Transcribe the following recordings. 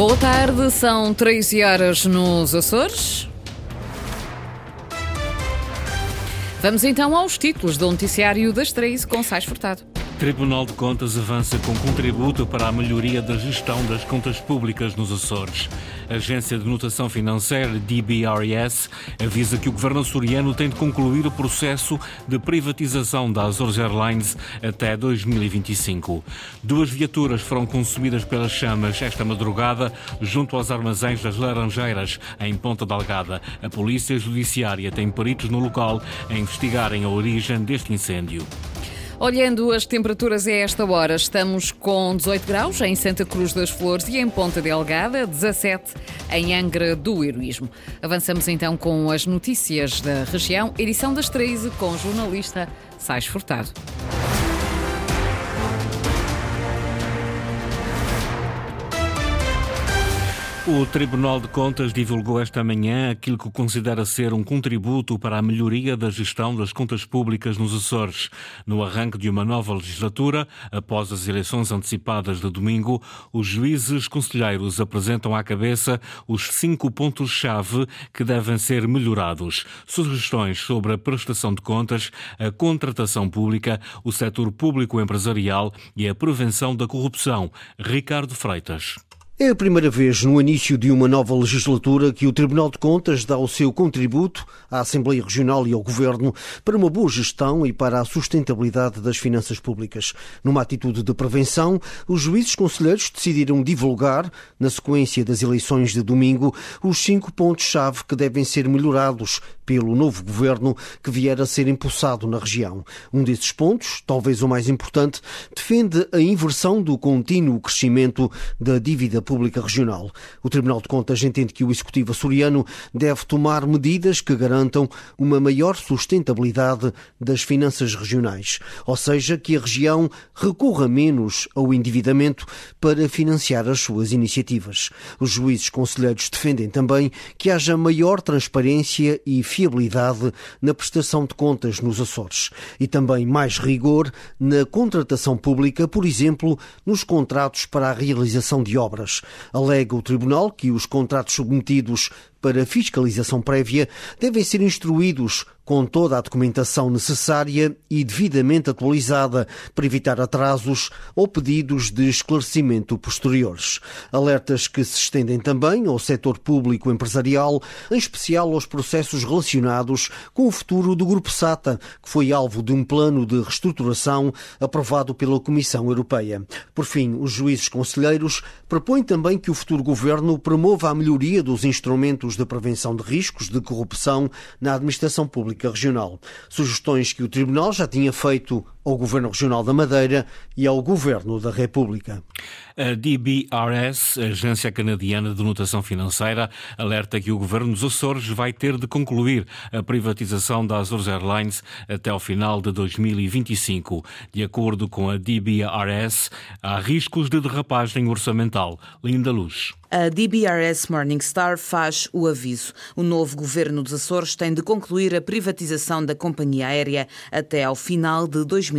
Boa tarde, são 13 horas nos Açores. Vamos então aos títulos do noticiário das 13 com Sais Furtado. Tribunal de Contas avança com contributo para a melhoria da gestão das contas públicas nos Açores. A Agência de Notação Financeira, DBRS, avisa que o governo açoriano tem de concluir o processo de privatização da Azores Airlines até 2025. Duas viaturas foram consumidas pelas chamas esta madrugada junto aos armazéns das Laranjeiras, em Ponta Delgada. A Polícia Judiciária tem peritos no local a investigarem a origem deste incêndio. Olhando as temperaturas a esta hora, estamos com 18 graus em Santa Cruz das Flores e em Ponta Delgada, 17 em Angra do Heroísmo. Avançamos então com as notícias da região, edição das 13 com o jornalista Sais Furtado. O Tribunal de Contas divulgou esta manhã aquilo que considera ser um contributo para a melhoria da gestão das contas públicas nos Açores. No arranque de uma nova legislatura, após as eleições antecipadas de domingo, os juízes conselheiros apresentam à cabeça os cinco pontos-chave que devem ser melhorados. Sugestões sobre a prestação de contas, a contratação pública, o setor público empresarial e a prevenção da corrupção. Ricardo Freitas. É a primeira vez no início de uma nova legislatura que o Tribunal de Contas dá o seu contributo à Assembleia Regional e ao Governo para uma boa gestão e para a sustentabilidade das finanças públicas. Numa atitude de prevenção, os juízes conselheiros decidiram divulgar, na sequência das eleições de domingo, os cinco pontos-chave que devem ser melhorados pelo novo governo que vier a ser impulsado na região. Um desses pontos, talvez o mais importante, defende a inversão do contínuo crescimento da dívida Pública Regional. O Tribunal de Contas entende que o Executivo açoriano deve tomar medidas que garantam uma maior sustentabilidade das finanças regionais, ou seja, que a região recorra menos ao endividamento para financiar as suas iniciativas. Os juízes conselheiros defendem também que haja maior transparência e fiabilidade na prestação de contas nos Açores e também mais rigor na contratação pública, por exemplo, nos contratos para a realização de obras. Alega o Tribunal que os contratos submetidos para fiscalização prévia devem ser instruídos com toda a documentação necessária e devidamente atualizada para evitar atrasos ou pedidos de esclarecimento posteriores. Alertas que se estendem também ao setor público empresarial, em especial aos processos relacionados com o futuro do Grupo SATA, que foi alvo de um plano de reestruturação aprovado pela Comissão Europeia. Por fim, os juízes conselheiros propõem também que o futuro governo promova a melhoria dos instrumentos de prevenção de riscos de corrupção na administração pública regional. Sugestões que o Tribunal já tinha feito ao Governo Regional da Madeira e ao Governo da República. A DBRS, a Agência Canadiana de Notação Financeira, alerta que o Governo dos Açores vai ter de concluir a privatização da Azores Airlines até ao final de 2025. De acordo com a DBRS, há riscos de derrapagem orçamental. Linda Luz. A DBRS Morningstar faz o aviso. O novo governo dos Açores tem de concluir a privatização da companhia aérea até ao final de 2025.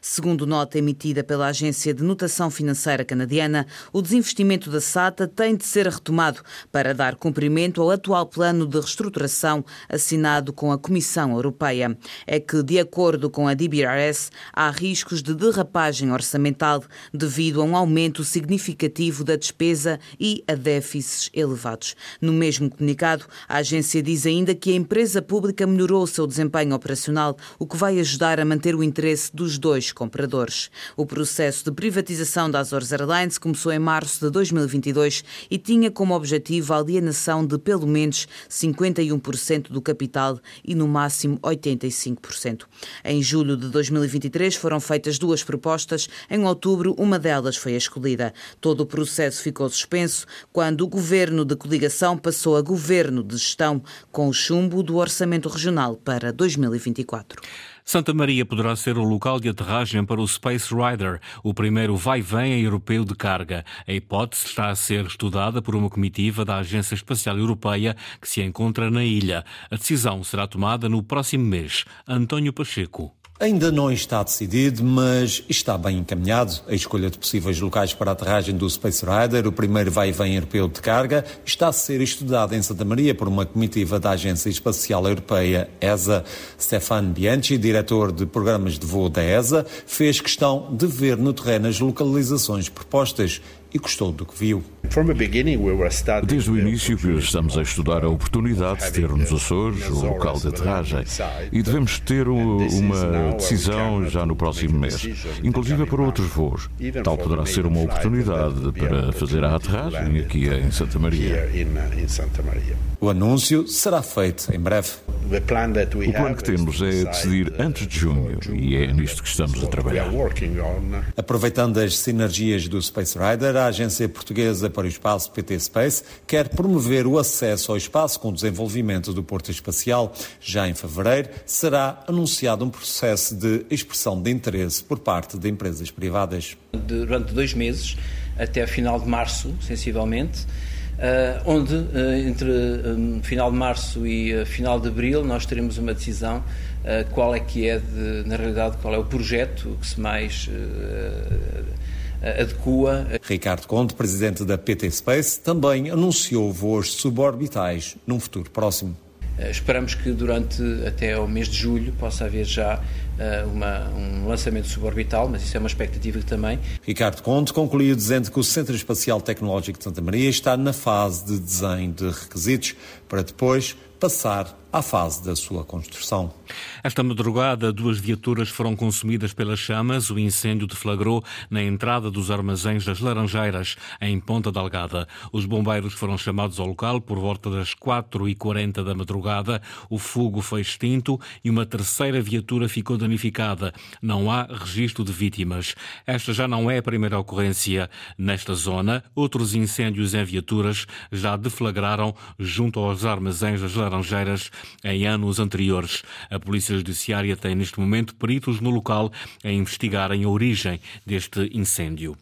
Segundo nota emitida pela Agência de Notação Financeira Canadiana, o desinvestimento da SATA tem de ser retomado para dar cumprimento ao atual plano de reestruturação assinado com a Comissão Europeia. É que, de acordo com a DBRS, há riscos de derrapagem orçamental devido a um aumento significativo da despesa e a déficits elevados. No mesmo comunicado, a agência diz ainda que a empresa pública melhorou o seu desempenho operacional, o que vai ajudar a manter o interesse dos dois compradores. O processo de privatização da Azores Airlines começou em março de 2022 e tinha como objetivo a alienação de pelo menos 51% do capital e no máximo 85%. Em julho de 2023 foram feitas duas propostas. Em outubro, uma delas foi escolhida. Todo o processo ficou suspenso suspenso quando o governo de coligação passou a governo de gestão com o chumbo do Orçamento Regional para 2024. Santa Maria poderá ser o local de aterragem para o Space Rider, o primeiro vai-vem europeu de carga. A hipótese está a ser estudada por uma comitiva da Agência Espacial Europeia que se encontra na ilha. A decisão será tomada no próximo mês. António Pacheco. Ainda não está decidido, mas está bem encaminhado. A escolha de possíveis locais para a aterragem do Space Rider, o primeiro vai e vem europeu de carga, está a ser estudada em Santa Maria por uma comitiva da Agência Espacial Europeia, ESA. Stefan Bianchi, diretor de programas de voo da ESA, fez questão de ver no terreno as localizações propostas e gostou do que viu. Desde o início que estamos a estudar a oportunidade de ter nos Açores o local de aterragem e devemos ter uma decisão já no próximo mês, inclusive para outros voos. Tal poderá ser uma oportunidade para fazer a aterragem aqui em Santa Maria. O anúncio será feito em breve. O plano que temos é decidir antes de junho e é nisto que estamos a trabalhar. Aproveitando as sinergias do Space Rider, a Agência Portuguesa para o Espaço, PT Space, quer promover o acesso ao espaço com o desenvolvimento do Porto Espacial. Já em fevereiro será anunciado um processo de expressão de interesse por parte de empresas privadas. Durante dois meses, até final de março, sensivelmente, Uh, onde uh, entre um, final de março e uh, final de abril nós teremos uma decisão qual é que é, de, na realidade, qual é o projeto que se mais adequa. Ricardo Conde, presidente da PT Space, também anunciou voos suborbitais num futuro próximo. Esperamos que durante até o mês de julho possa haver já uma, um lançamento suborbital, mas isso é uma expectativa também. Ricardo Conde concluiu dizendo que o Centro Espacial Tecnológico de Santa Maria está na fase de desenho de requisitos para depois passar à fase da sua construção. Esta madrugada, duas viaturas foram consumidas pelas chamas. O incêndio deflagrou na entrada dos armazéns das Laranjeiras, em Ponta Delgada. Os bombeiros foram chamados ao local por volta das 4h40 da madrugada. O fogo foi extinto e uma terceira viatura ficou danificada. Não há registro de vítimas. Esta já não é a primeira ocorrência nesta zona. Outros incêndios em viaturas já deflagraram junto aos armazéns das Laranjeiras em anos anteriores. A Polícia Judiciária tem neste momento peritos no local a investigarem a origem deste incêndio.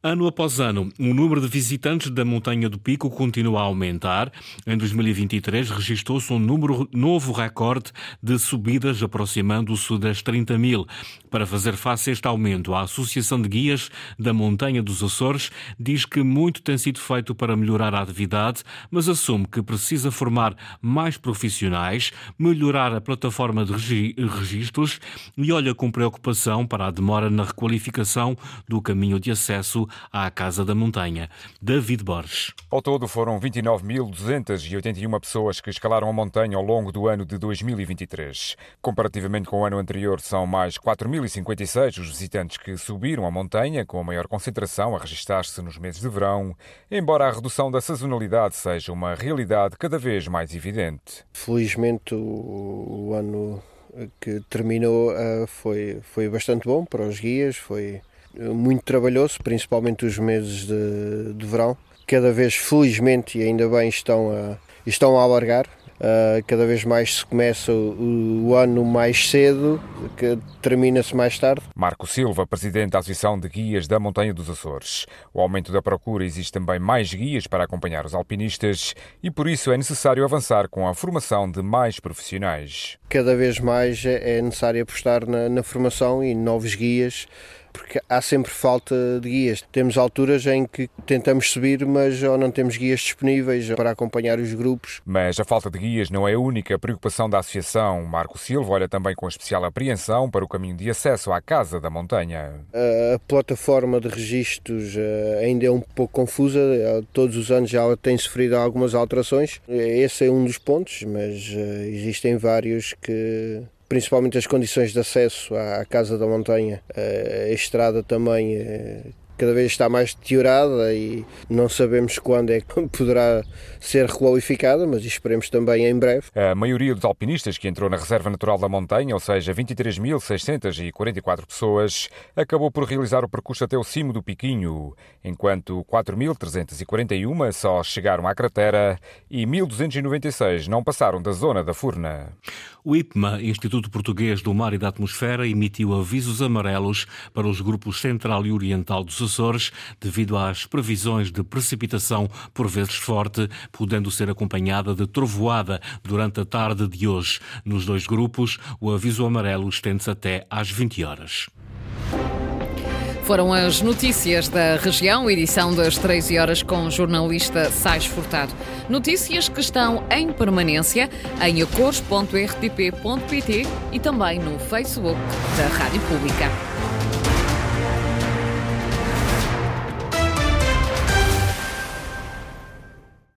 Ano após ano, o número de visitantes da Montanha do Pico continua a aumentar. Em 2023, registrou-se um número novo recorde de subidas, aproximando-se das 30 mil. Para fazer face a este aumento, a Associação de Guias da Montanha dos Açores diz que muito tem sido feito para melhorar a atividade, mas assume que precisa formar mais profissionais, melhorar a plataforma de registros e olha com preocupação para a demora na requalificação do caminho de acesso à Casa da Montanha. David Borges. Ao todo foram 29.281 pessoas que escalaram a montanha ao longo do ano de 2023. Comparativamente com o ano anterior, são mais 4.056 os visitantes que subiram a montanha, com a maior concentração a registrar-se nos meses de verão, embora a redução da sazonalidade seja uma realidade cada vez mais evidente. Felizmente, o, o ano que terminou uh, foi, foi bastante bom para os guias, foi muito trabalhoso, principalmente os meses de, de verão. Cada vez, felizmente, e ainda bem, estão a, estão a alargar. Uh, cada vez mais se começa o, o ano mais cedo, que termina-se mais tarde. Marco Silva, presidente da Associação de Guias da Montanha dos Açores. O aumento da procura existe também mais guias para acompanhar os alpinistas e por isso é necessário avançar com a formação de mais profissionais. Cada vez mais é, é necessário apostar na, na formação e novos guias porque há sempre falta de guias. Temos alturas em que tentamos subir, mas ou não temos guias disponíveis para acompanhar os grupos. Mas a falta de guias não é a única preocupação da associação. Marco Silva olha também com especial apreensão para o caminho de acesso à Casa da Montanha. A plataforma de registros eh, ainda é um pouco confusa, eh, todos os anos já tem sofrido algumas alterações. Esse é um dos pontos, mas eh, existem vários que principalmente as condições de acesso à Casa da Montanha, a estrada também eh, cada vez está mais deteriorada e não sabemos quando é que poderá ser requalificada, mas esperemos também em breve. A maioria dos alpinistas que entrou na Reserva Natural da Montanha, ou seja, 23.644 pessoas, acabou por realizar o percurso até o cimo do Piquinho, enquanto 4.341 só chegaram à cratera e 1.296 não passaram da zona da Furna. O IPMA, Instituto Português do Mar e da Atmosfera, emitiu avisos amarelos para os grupos central e oriental dos Açores devido às previsões de precipitação por vezes forte, podendo ser acompanhada de trovoada durante a tarde de hoje. Nos dois grupos, o aviso amarelo estende-se até às 20 horas. Foram as notícias da região, edição das 13 horas com o jornalista Sais Furtado. Notícias que estão em permanência em acores.rtp.pt e também no Facebook da Rádio Pública.